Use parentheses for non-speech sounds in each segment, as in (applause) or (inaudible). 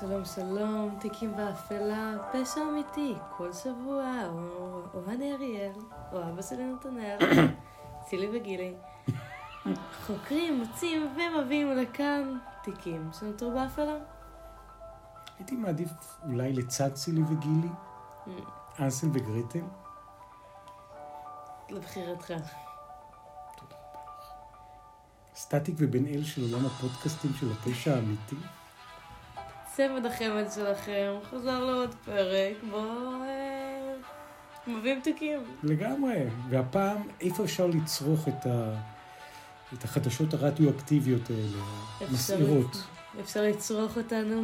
שלום שלום, תיקים באפלה, פשע אמיתי, כל שבוע, או, או אני אריאל, או אבא שלי נתנאל, (coughs) צילי וגילי. חוקרים, מוצאים ומביאים לכאן תיקים שנותרו באפלה. הייתי מעדיף אולי לצד צילי וגילי, אנסל וגרטל. לבחירתך. סטטיק ובן אל של עולם הפודקאסטים של הפשע האמיתי. צמד החמד שלכם, חזר לעוד פרק, בואו אה, מביאים תיקים. לגמרי. והפעם, איפה אפשר לצרוך את, ה... את החדשות הרדיואקטיביות האלה, המסעירות? אפשר לצרוך אותנו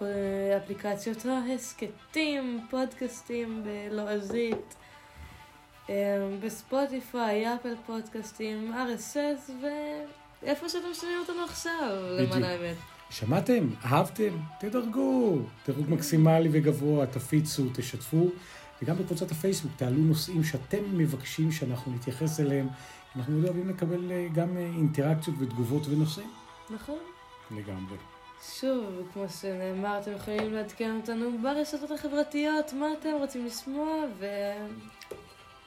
באפליקציות ההסכתים, פודקאסטים בלועזית, אה, בספוטיפיי, אפל פודקאסטים, RSS ואיפה שאתם שומעים אותנו עכשיו, למען האמת. שמעתם? אהבתם? תדרגו. דירוג מקסימלי וגבוה, תפיצו, תשתפו. וגם בקבוצת הפייסבוק תעלו נושאים שאתם מבקשים שאנחנו נתייחס אליהם. אנחנו לא אוהבים לקבל אה, גם אה, אינטראקציות ותגובות ונושאים. נכון. לגמרי. שוב, כמו שנאמר, אתם יכולים לעדכן אותנו ברשתות החברתיות, מה אתם רוצים לשמוע, ו...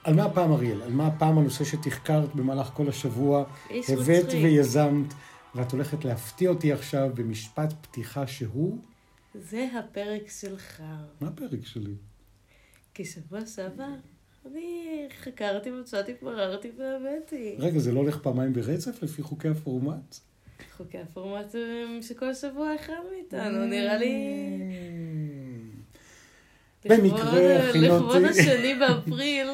על מה הפעם, אריאל? על מה הפעם הנושא שתחקרת במהלך כל השבוע? הבאת. ויזמת, ואת הולכת להפתיע אותי עכשיו במשפט פתיחה שהוא... זה הפרק שלך. מה הפרק שלי? כי שבוע שעבר אני חקרתי, מצאתי, בררתי והבאתי. רגע, זה לא הולך פעמיים ברצף לפי חוקי הפורמט? חוקי הפורמט הם שכל שבוע אחד מאיתנו, נראה לי... במקרה לכבוד- הכינותי. לכבוד השני באפריל.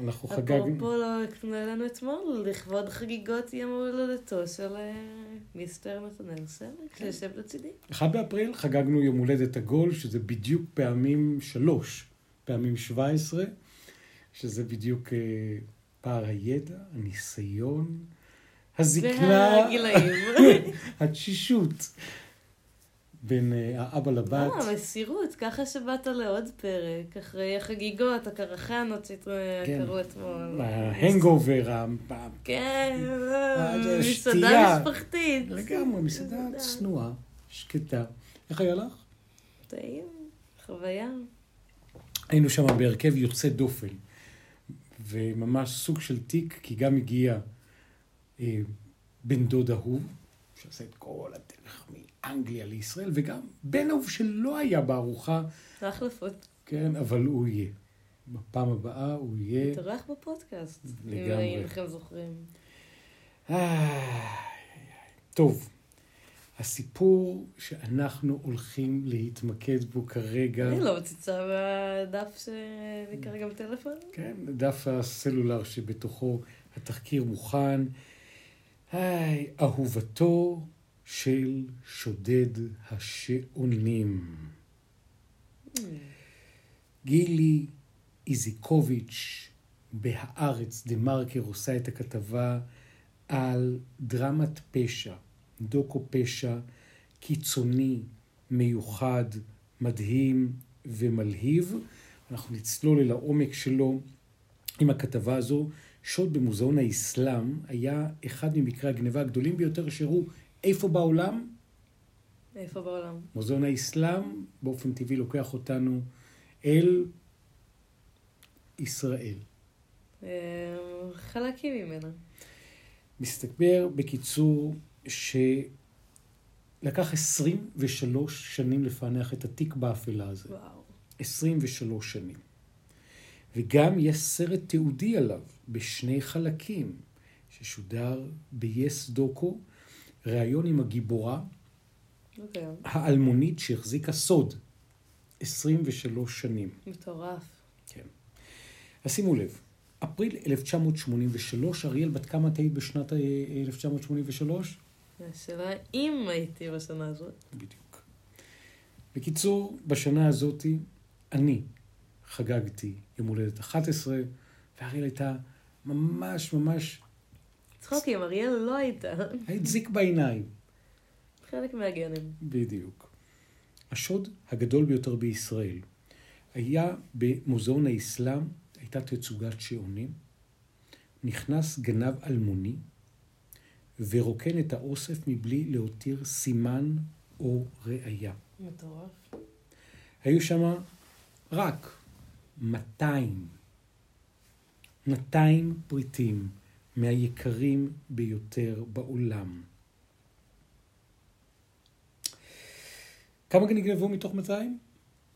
כן, אנחנו חגגנו. אפרופו לא הקנה לנו אתמול, לכבוד חגיגות יום הולדתו של אה, מיסטר נתנאל סמק, שיושב לצידי. אחד באפריל חגגנו יום הולדת עגול, שזה בדיוק פעמים שלוש, פעמים 17, שזה בדיוק אה, פער הידע, הניסיון, הזקנה, והגילאים. (laughs) התשישות בין אה, האבא לבת. אה, מסירות, ככה שבאת לעוד פרק, אחרי החגיגות, הקרחנות כן. שקרו אתמול. ההנגובר, כן, אה, זה מסעדה. משפחתית. לגמרי, מסעדה צנועה, שקטה. איך היה לך? טעים, חוויה. היינו שם בהרכב יוצא דופן, וממש סוג של תיק, כי גם הגיע אה, בן דוד אהוב, שעשה את כל הדרך מאנגליה לישראל, וגם בן אהוב שלא היה בארוחה, החלפות. כן, אבל הוא יהיה. בפעם הבאה הוא יהיה... התארח בפודקאסט. אם לגמרי. אינכם זוכרים. טוב, הסיפור שאנחנו הולכים להתמקד בו כרגע, אני לא מציצה בדף שנקרא גם טלפון. כן, דף הסלולר שבתוכו התחקיר מוכן. היי, אהובתו של שודד השעונים. גילי איזיקוביץ' בהארץ, דה מרקר, עושה את הכתבה על דרמת פשע, דוקו פשע קיצוני, מיוחד, מדהים ומלהיב. אנחנו נצלול אל העומק שלו עם הכתבה הזו. שוד במוזיאון האסלאם היה אחד ממקרי הגניבה הגדולים ביותר שהראו איפה בעולם איפה בעולם? מוזיאון האסלאם באופן טבעי לוקח אותנו אל ישראל. אה, חלקים ממנה. מסתבר בקיצור שלקח 23 שנים לפענח את התיק באפלה הזה. וואו. 23 שנים. וגם יש סרט תיעודי עליו בשני חלקים, ששודר ב-yes דוקו, ראיון עם הגיבורה אוקיי. האלמונית שהחזיקה סוד 23 שנים. מטורף. כן. אז שימו לב, אפריל 1983, אריאל, בת כמה את היית בשנת אה, 1983? השאלה אם הייתי בשנה הזאת. בדיוק. בקיצור, בשנה הזאת אני חגגתי יום הולדת 11, ואריאל הייתה ממש ממש, צחוקים, אריאל לא הייתה. היית זיק בעיניים. חלק מהגנים. בדיוק. השוד הגדול ביותר בישראל היה במוזיאון האסלאם, הייתה תצוגת שעונים, נכנס גנב אלמוני ורוקן את האוסף מבלי להותיר סימן או ראייה. מטורף. היו שם רק 200, 200 פריטים מהיקרים ביותר בעולם. כמה נגנבו מתוך 200?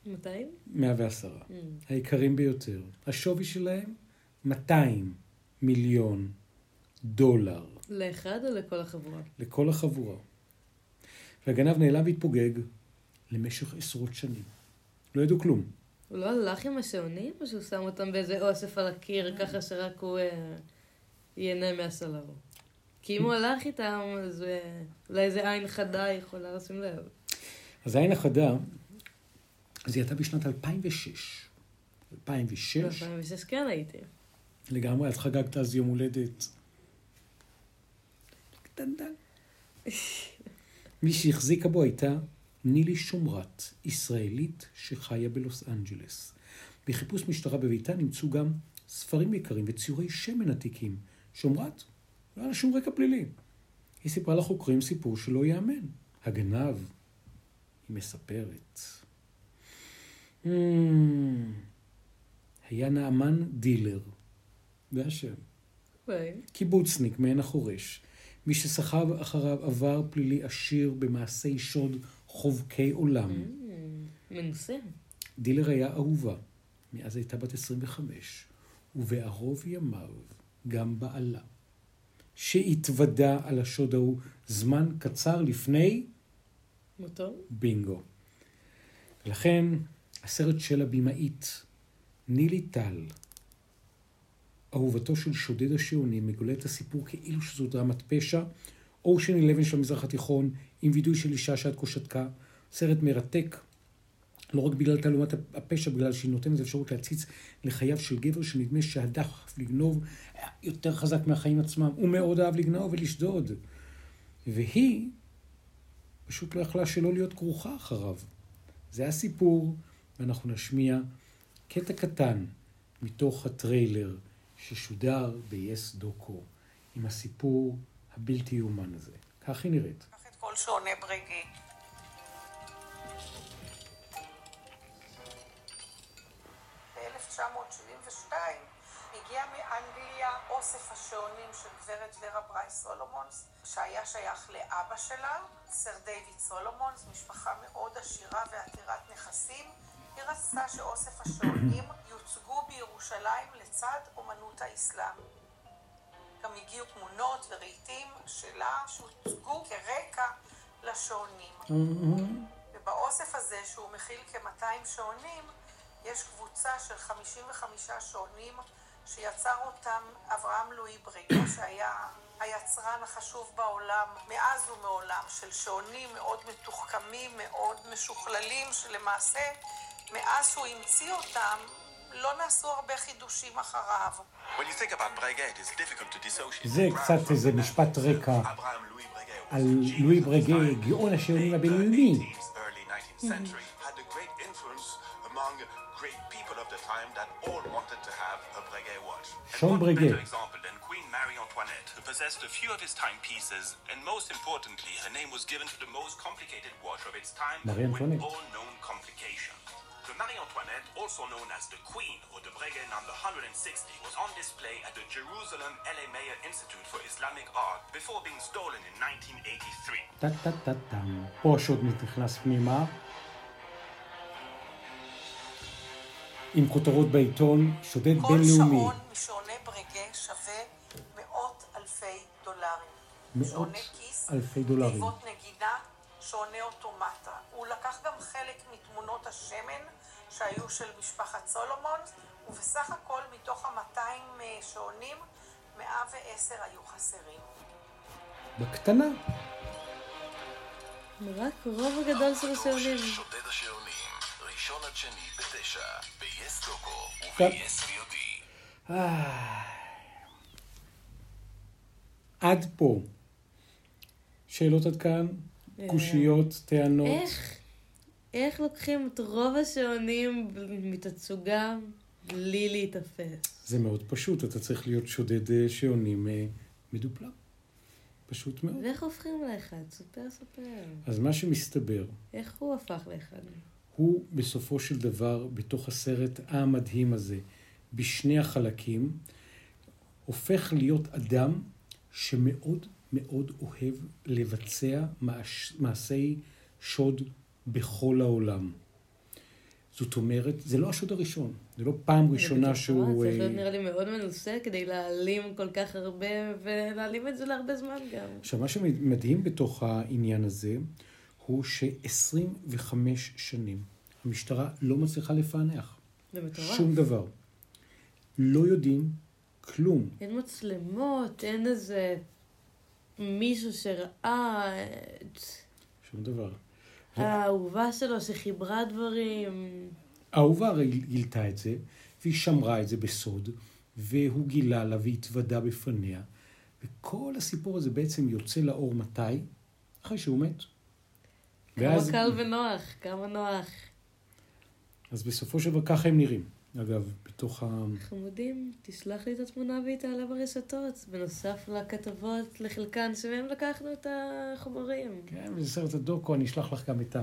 200? 110. Mm. היקרים ביותר. השווי שלהם 200 מיליון דולר לאחד או לכל החבורה? לכל החבורה. והגנב נעלם והתפוגג למשך עשרות שנים. לא ידעו כלום. הוא לא הלך עם השעונים, או שהוא שם אותם באיזה אוסף על הקיר, ככה שרק הוא אה, ייהנה מהסלר? כי אם הוא הלך איתם, אז אה, אולי איזה עין חדה יכולה לשים לב. אז העין החדה, אז היא הייתה בשנת 2006. 2006, ב-2006 כן הייתי. לגמרי, את חגגת אז יום הולדת. קטנטן. (laughs) מי שהחזיקה בו הייתה נילי שומרת, ישראלית שחיה בלוס אנג'לס. בחיפוש משטרה בביתה נמצאו גם ספרים יקרים וציורי שמן עתיקים. שומרת, לא היה לה שום רקע פלילי. היא סיפרה לחוקרים סיפור שלא ייאמן. הגנב, היא מספרת. "Hmm, היה נעמן דילר. זה השם. אוקיי. קיבוצניק מעין החורש. מי שסחב אחריו עבר פלילי עשיר במעשי שוד חובקי עולם. Mm, מנוסה. דילר היה אהובה, מאז הייתה בת 25, ובערוב ימיו גם בעלה, שהתוודה על השוד ההוא זמן קצר לפני מותו? בינגו. ולכן הסרט של הבמאית נילי טל, אהובתו של שודד השעונים, מגולה את הסיפור כאילו שזו דרמת פשע, אושן 11 של המזרח התיכון, עם וידוי של אישה שעד כה שתקה. סרט מרתק, לא רק בגלל תעלומת הפשע, בגלל שהיא נותנת אפשרות להציץ לחייו של גבר שנדמה שהדחף לגנוב היה יותר חזק מהחיים עצמם. הוא מאוד אהב לגנוב ולשדוד. והיא פשוט לא יכלה שלא להיות כרוכה אחריו. זה הסיפור, ואנחנו נשמיע קטע קטן מתוך הטריילר ששודר ב-yes דוקו, עם הסיפור הבלתי יאומן הזה. כך היא נראית. קח את כל שעוני ברגה. ב-1972 הגיע מאנגליה אוסף השעונים של גברת ורה ברייס סולומונס, שהיה שייך לאבא שלה, סר דיוויד סולומונס, משפחה מאוד עשירה ועתירת נכסים. היא רצתה שאוסף השעונים יוצגו בירושלים לצד אומנות האסלאם. גם הגיעו תמונות ורהיטים שלה שהוצגו כרקע לשעונים. ובאוסף הזה, שהוא מכיל כ-200 שעונים, יש קבוצה של 55 שעונים שיצר אותם אברהם לואי בריגה, שהיה היצרן החשוב בעולם מאז ומעולם, של שעונים מאוד מתוחכמים, מאוד משוכללים, שלמעשה, מאז שהוא המציא אותם, לא נעשו הרבה חידושים אחריו. When you think about Breguet, it's difficult to dissociate זה Abraham קצת from איזה Breguet. משפט רקע Abraham Louis Breguet was על a genius לואי of ברגה, design. גאון השעונים Late הבינלאומי. 18th, early 19th century had a great influence among great people of the time that all wanted to have a Breguet watch. And Sean what Breguet. better example than Queen Marie Antoinette, who possessed a few of his timepieces, and most importantly, her name was given to the most complicated watch of its time Marie with Antoinette. all known complications. The Marie Antoinette, also known as the Queen or the Breguet number 160, was on display at the Jerusalem L.A. Mayer Institute for Islamic Art before being stolen in 1983. טה-טה-טה-טם. פה השוד נכנס פנימה. עם כותרות בעיתון, שודד כל בינלאומי. שעון משעוני ברגה שווה מאות אלפי דולרים. מאות שעוני כיס, אלפי דולרים. תיבות נגינה, שעוני אוטומטה. לקח גם חלק מתמונות השמן שהיו של משפחת סולומון, ובסך הכל מתוך ה-200 שעונים, 110 היו חסרים. בקטנה. רק רוב הגדול של השעונים. שודד השעונים, ראשון עד שני בתשע, ב-yes דוקו VOD. איי. עד פה. שאלות עד כאן? קושיות, טענות? איך, איך לוקחים את רוב השעונים מתצוגה בלי להיתפס? זה מאוד פשוט, אתה צריך להיות שודד אה, שעונים אה, מדופלם. פשוט מאוד. ואיך הופכים לאחד? ספר, ספר. אז מה שמסתבר, איך הוא הפך לאחד? הוא בסופו של דבר, בתוך הסרט המדהים הזה, בשני החלקים, הופך להיות אדם שמאוד מאוד אוהב לבצע מעש, מעשי שוד בכל העולם. זאת אומרת, זה לא השוד הראשון, זה לא פעם ראשונה זה שהוא... בטוח, צריך אה, להיות נראה לי מאוד מנוסה כדי להעלים כל כך הרבה, ולהעלים את זה להרבה זמן גם. עכשיו, מה שמדהים בתוך העניין הזה, הוא ש-25 שנים המשטרה לא מצליחה לפענח זה מטורף. שום דבר. לא יודעים כלום. אין מצלמות, אין איזה מישהו שראה שום דבר. האהובה שלו שחיברה דברים. האהובה הרי גילתה את זה, והיא שמרה את זה בסוד, והוא גילה לה והתוודה בפניה. וכל הסיפור הזה בעצם יוצא לאור מתי? אחרי שהוא מת. כמה קל ונוח, כמה נוח. אז בסופו של דבר ככה הם נראים. אגב, בתוך ה... חמודים, תשלח לי את התמונה והיא תעלה ברשתות, בנוסף לכתבות, לחלקן שמהם לקחנו את החומרים. כן, וזה סרט הדוקו, אני אשלח לך גם את, ה...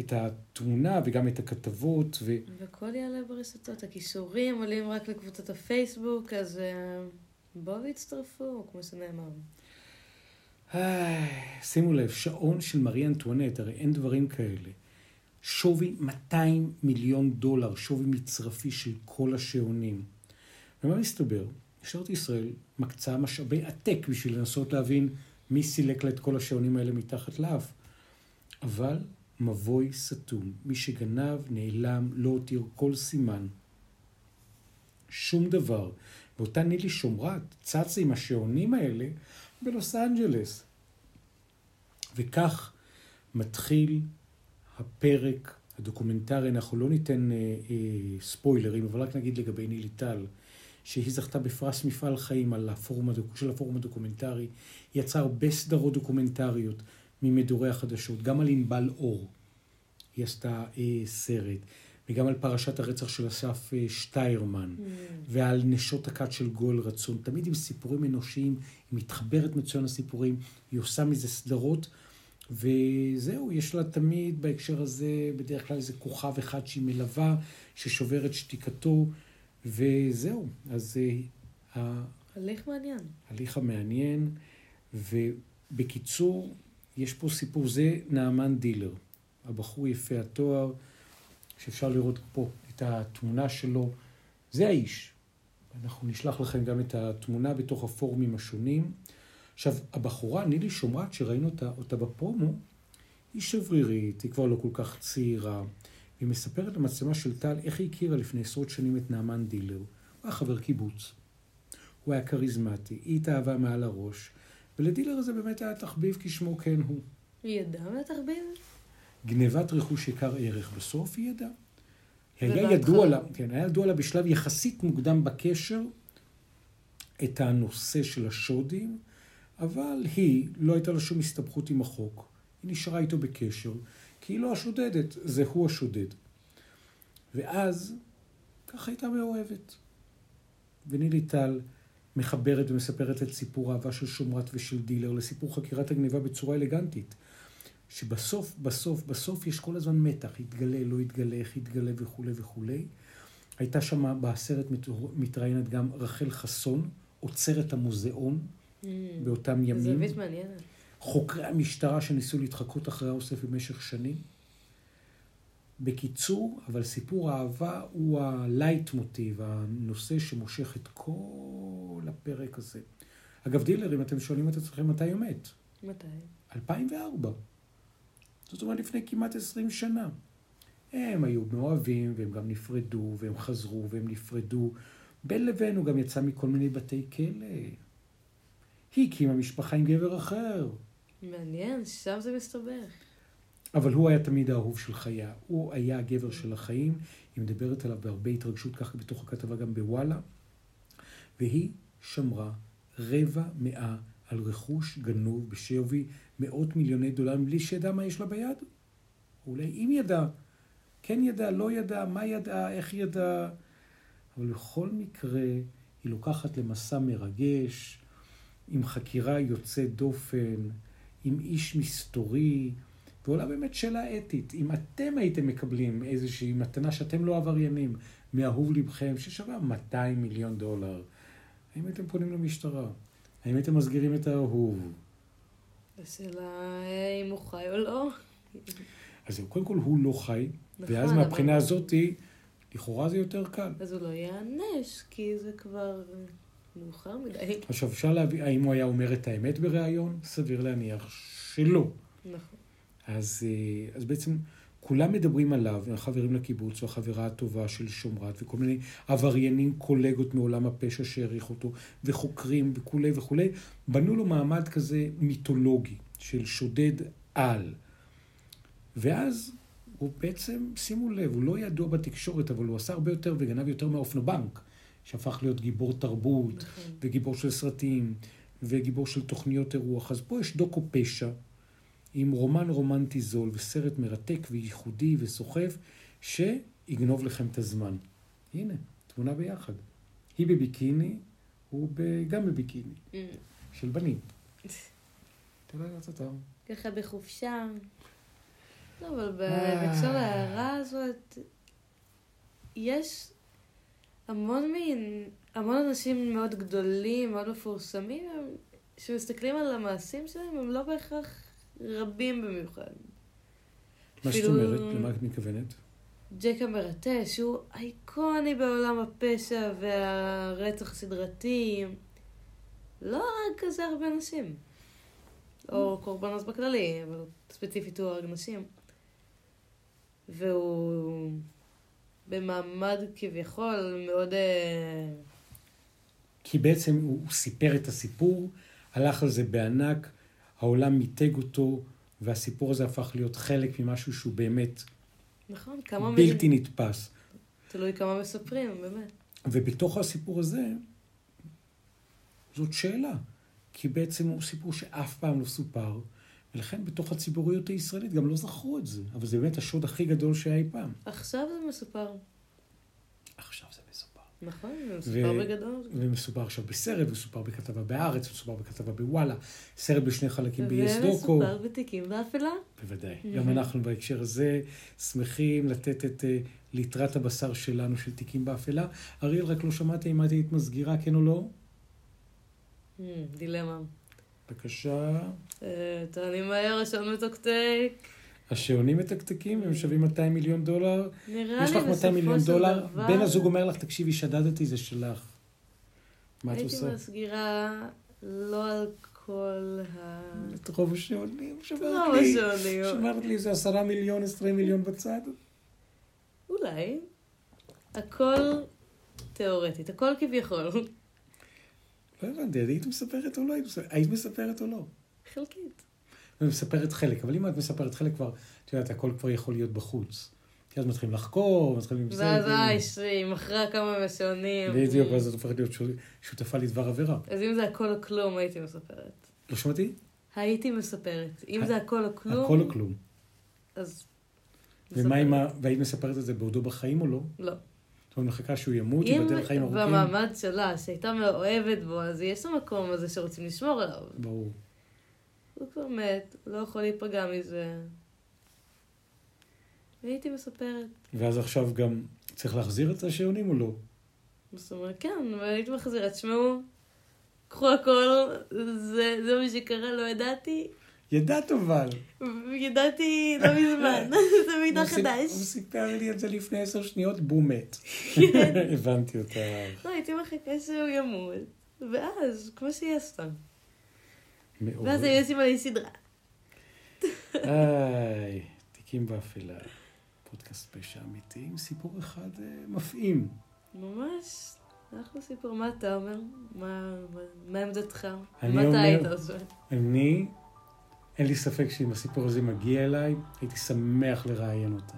את התמונה וגם את הכתבות, ו... והכל יעלה ברשתות. הכישורים עולים רק לקבוצת הפייסבוק, אז אה, בואו והצטרפו, כמו שנאמר. שימו לב, שעון של מארי אנטואנט, הרי אין דברים כאלה. שווי 200 מיליון דולר, שווי מצרפי של כל השעונים. ומה מסתבר? משטרת ישראל מקצה משאבי עתק בשביל לנסות להבין מי סילק לה את כל השעונים האלה מתחת לאף. אבל מבוי סתום. מי שגנב, נעלם, לא הותיר כל סימן. שום דבר. ואותה נילי שמרת צצה עם השעונים האלה בלוס אנג'לס. וכך מתחיל הפרק הדוקומנטרי, אנחנו לא ניתן אה, אה, ספוילרים, אבל רק נגיד לגבי נילי טל, שהיא זכתה בפרס מפעל חיים על הפורום הדוקו, של הפורום הדוקומנטרי, היא יצרה הרבה סדרות דוקומנטריות ממדורי החדשות, גם על ענבל אור, היא עשתה אה, סרט, וגם על פרשת הרצח של אסף אה, שטיירמן, Mm. ועל נשות הכת של גואל רצון, תמיד עם סיפורים אנושיים, היא מתחברת מצוין לסיפורים, היא עושה מזה סדרות, וזהו, יש לה תמיד בהקשר הזה, בדרך כלל איזה כוכב אחד שהיא מלווה, ששובר את שתיקתו, וזהו. אז אה, הליך מעניין. ההליך המעניין, ובקיצור, יש פה סיפור, זה נעמן דילר, הבחור יפה התואר, שאפשר לראות פה את התמונה שלו, זה האיש. אנחנו נשלח לכם גם את התמונה בתוך הפורומים השונים. עכשיו, הבחורה, נילי שומרת, שראינו אותה, אותה בפרומו, היא שברירית, היא כבר לא כל כך צעירה. והיא מספרת למצלמה של טל איך היא הכירה לפני עשרות שנים את נעמן דילר. הוא היה חבר קיבוץ. הוא היה כריזמטי, היא התאהבה מעל הראש, ולדילר הזה באמת היה תחביב כשמו כן הוא. היא ידעה על התחביב? גנבת רכוש יקר ערך, בסוף היא ידעה. היה? ידוע לה, כן, היה ידוע לה בשלב יחסית מוקדם בקשר את הנושא של השודים, אבל היא, לא הייתה לה שום הסתבכות עם החוק. היא נשארה איתו בקשר, כי היא לא השודדת, זה הוא השודד. ואז, ככה הייתה מאוהבת. ונילי טל מחברת ומספרת את סיפור האהבה של שומרת ושל דילר לסיפור חקירת הגניבה בצורה אלגנטית. שבסוף, בסוף, בסוף יש כל הזמן מתח, יתגלה, לא יתגלה, איך יתגלה וכולי וכולי. הייתה שם בסרט מת- מתראיינת גם רחל חסון, עוצרת המוזיאון. באותם ימים. זווית מעניינת. חוקרי המשטרה שניסו להתחקות אחרי האוסף במשך שנים. בקיצור, אבל סיפור האהבה הוא הלייט מוטיב, הנושא שמושך את כל הפרק הזה. אגב, דילר, אם אתם שואלים את עצמכם מתי הוא מת, מתי? 2004. זאת אומרת, לפני כמעט 20 שנה. הם היו מאוהבים, והם גם נפרדו, והם חזרו, והם נפרדו. בין לבין הוא גם יצא מכל מיני בתי כלא. היא הקימה משפחה עם גבר אחר. מעניין, שם זה מסתבך. אבל הוא היה תמיד האהוב של חייה. הוא היה הגבר של החיים, היא מדברת עליו בהרבה התרגשות, ככה בתוך הכתבה גם בוואלה. והיא שמרה רבע מאה על רכוש גנוב בשווי מאות מיליוני דולרים, בלי שידע מה יש לה ביד. אולי אם ידע, כן ידע, לא ידע, מה ידע, איך ידע. אבל בכל מקרה, היא לוקחת למסע מרגש, עם חקירה יוצאת דופן, עם איש מסתורי, ועולה באמת שאלה אתית. אם אתם הייתם מקבלים איזושהי מתנה שאתם לא עבריינים, מאהוב לבכם, ששווה 200 מיליון דולר, האם הייתם פונים למשטרה? האם הייתם מסגירים את האהוב? השאלה אם הוא חי או לא. אז קודם כל הוא לא חי, נכון, ואז אבל- מהבחינה הזאתי, לכאורה זה יותר קל. אז הוא לא ייענש, כי זה כבר מאוחר מדי. עכשיו, אפשר להבין, האם הוא היה אומר את האמת בריאיון? סביר להניח שלא. נכון. אז, אה, אז בעצם כולם מדברים עליו, החברים לקיבוץ, והחברה הטובה של שומרת, וכל מיני עבריינים, קולגות מעולם הפשע שהעריך אותו, וחוקרים וכולי וכולי, בנו לו מעמד כזה מיתולוגי של שודד על. ואז הוא בעצם, שימו לב, הוא לא ידוע בתקשורת, אבל הוא עשה הרבה יותר וגנב יותר מהאופנובנק, שהפך להיות גיבור תרבות, נכון. וגיבור של סרטים, וגיבור של תוכניות אירוח. אז פה יש דוקו פשע, עם רומן רומנטי זול, וסרט מרתק וייחודי וסוחף, שיגנוב לכם את הזמן. הנה, תמונה ביחד. היא בביקיני, הוא. גם בביקיני, Mm. של בנים. (laughs) אתה לא יודעת אותם. ככה בחופשה. לא, אבל ב- אה. בהקשר להערה הזאת, יש המון מין, המון אנשים מאוד גדולים, מאוד מפורסמים, הם- שמסתכלים על המעשים שלהם, הם לא בהכרח רבים במיוחד. מה אפילו- אומרת? למה את מתכוונת? ג'ק המרטש, הוא אייקוני בעולם הפשע והרצח הסדרתי. לא הרג כזה הרבה נשים. או קורבנות בכללי, אבל ספציפית הוא הרג נשים. והוא במעמד כביכול מאוד... אה, כי בעצם הוא, הוא סיפר את הסיפור, הלך על זה בענק, העולם מיתג אותו, והסיפור הזה הפך להיות חלק ממשהו שהוא באמת נכון, כמה... בלתי מילים- נתפס. תלוי כמה מספרים, באמת. ובתוך הסיפור הזה, זאת שאלה. כי בעצם הוא סיפור שאף פעם לא סופר, ולכן בתוך הציבוריות הישראלית גם לא זכרו את זה. אבל זה באמת השוד הכי גדול שהיה אי פעם. עכשיו זה מסופר. עכשיו זה מסופר. נכון, זה מסופר ו- בגדול. ומסופר עכשיו בסרט, מסופר בכתבה בהארץ, מסופר בכתבה בוואלה, סרט בשני חלקים ביס דוקו. ומסופר בתיקים באפלה. בוודאי. גם אנחנו בהקשר הזה שמחים לתת את אה, ליטרת הבשר שלנו של תיקים באפלה. אריאל, רק לא שמעתי אם את היית מסגירה, כן או לא? Hmm, דילמה. בבקשה. אה, תעני מהר, השעון מתוקתק. השעונים מתקתקים, הם שווים 200 מיליון דולר. נראה יש לי לך 200 בסופו מיליון של דולר, דבר... בן הזוג אומר לך, תקשיבי, שדדתי, זה שלך. מה את עושה? הייתי מסגירה לא על כל ה... את רוב השעונים, שמרת רוב לי. השעונים. שמרת לי איזה עשרה מיליון, עשרים מיליון בצד. אולי. הכל תיאורטית, הכל כביכול. לא הבנתי, היית מספרת או לא היית מספרת? היית מספרת או לא? חלקית. ומספרת חלק, אבל אם את מספרת חלק כבר, את יודעת, הכל כבר יכול להיות בחוץ. כי אז מתחילים לחקור, מתחילים זה. ואז. איי, שהיא מכרה כמה מהשעונים. בדיוק, ואז את הופכת להיות שו- שותפה לדבר עבירה. אז אם זה הכל או כלום, הייתי מספרת. לא שמעתי? הייתי מספרת. אם זה הכל או כלום, הכל או כלום. אז... ומה. ה... והיית מספרת את זה בעודו בחיים או לא? לא. זאת אומרת, מחכה שהוא ימות, אם ייבדל חיים ארוכים? במעמד שלה, שהייתה מאוהבת בו, אז יש המקום הזה שרוצים לשמור עליו. ברור. הוא כבר מת, לא יכול להיפגע מזה. והייתי מספרת. ואז עכשיו גם צריך להחזיר את השעונים או לא? זאת אומרת, כן, והייתי מחזירה, תשמעו, קחו הכל, זה, זה מה שקרה, לא ידעתי. ידעת אבל. ידעתי לא מזמן, (laughs) זה מידע חדש. הוא סיפר לי את זה לפני עשר שניות, בום מת. (laughs) הבנתי אותך. לא, הייתי מחכה שהוא ימות, ואז, כמו שהיא עשתה. מאוד. ואז היו עושים עלי סדרה. איי, תיקים באפלה. פודקאסט פשע אמיתי עם סיפור אחד אה, מפעים. ממש, אחלה סיפור. מה אתה אומר? מה, עמדתך? מה אתה היית עושה? אני, אין לי ספק שאם הסיפור הזה מגיע אליי, הייתי שמח לראיין אותה.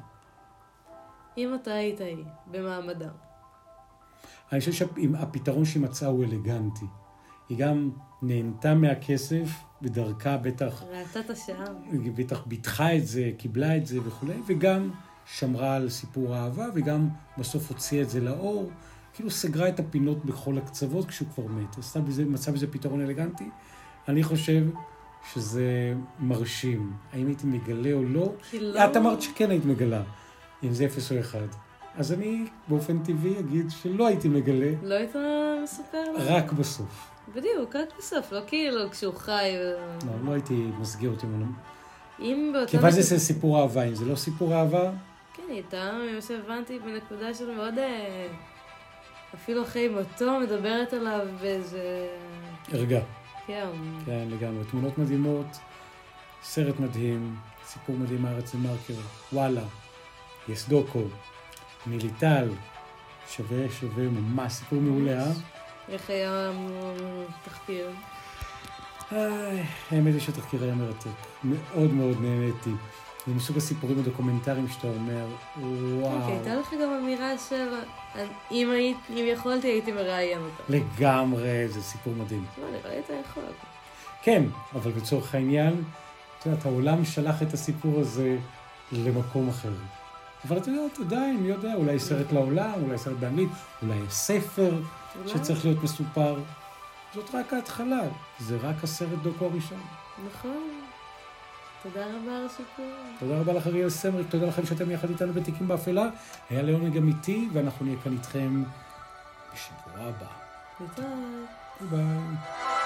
אם אתה היית היא, במעמדה. אני חושב שהפתרון שהיא מצאה הוא אלגנטי. היא גם נהנתה מהכסף, בדרכה בטח, ראתה את השעה. היא בטח ביטחה את זה, קיבלה את זה וכולי, וגם שמרה על סיפור האהבה, וגם בסוף הוציאה את זה לאור, כאילו סגרה את הפינות בכל הקצוות כשהוא כבר מת. עשתה בזה, מצא בזה פתרון אלגנטי. אני חושב שזה מרשים. האם הייתי מגלה או לא? כי לא... את אמרת שכן היית מגלה, אם זה אפס או אחד. אז אני באופן טבעי אגיד שלא הייתי מגלה, לא היית מספר לו? רק בסוף. בדיוק, רק בסוף, לא כאילו כשהוא חי. לא, לא הייתי מסגיר אותי מולו. אם באותה... כיוון נקודה- זה סיפור אהבה, אם זה לא סיפור אהבה, כן, הייתה, ממה שהבנתי, בנקודה של מאוד... אה, אפילו אחרי מותו מדברת עליו באיזה... הרגע. כן, כן, לגמרי. תמונות מדהימות, סרט מדהים, סיפור מדהים מארץ למרקר, וואלה, יס דוקו, מיליטל, שווה, שווה, ממש סיפור מעולה, אה? איך היה תחקיר. איי, האמת היא שהתחקיר היה מרתק. מאוד מאוד נהניתי. זה מסוג הסיפורים הדוקומנטריים שאתה אומר, וואו. אוקיי, הייתה לך גם אמירה של... אם היית, אם יכולתי, הייתי מראיין אותה. לגמרי, זה סיפור מדהים. לא, נראה לי אתה יכול. כן, אבל לצורך העניין, את יודעת, העולם שלח את הסיפור הזה למקום אחר. אבל אתה יודע, עדיין, מי יודע, אולי סרט לעולם, אולי סרט באנגלית, אולי ספר? שצריך להיות מסופר. זאת רק ההתחלה, זה רק הסרט דוקו הראשון. נכון. תודה רבה על הסיפור. תודה רבה לך, אריאל סמריק, תודה לכם שאתם יחד איתנו בתיקים באפלה. היה לעונג אמיתי, ואנחנו נהיה כאן איתכם בשבוע הבא. ביי ביי.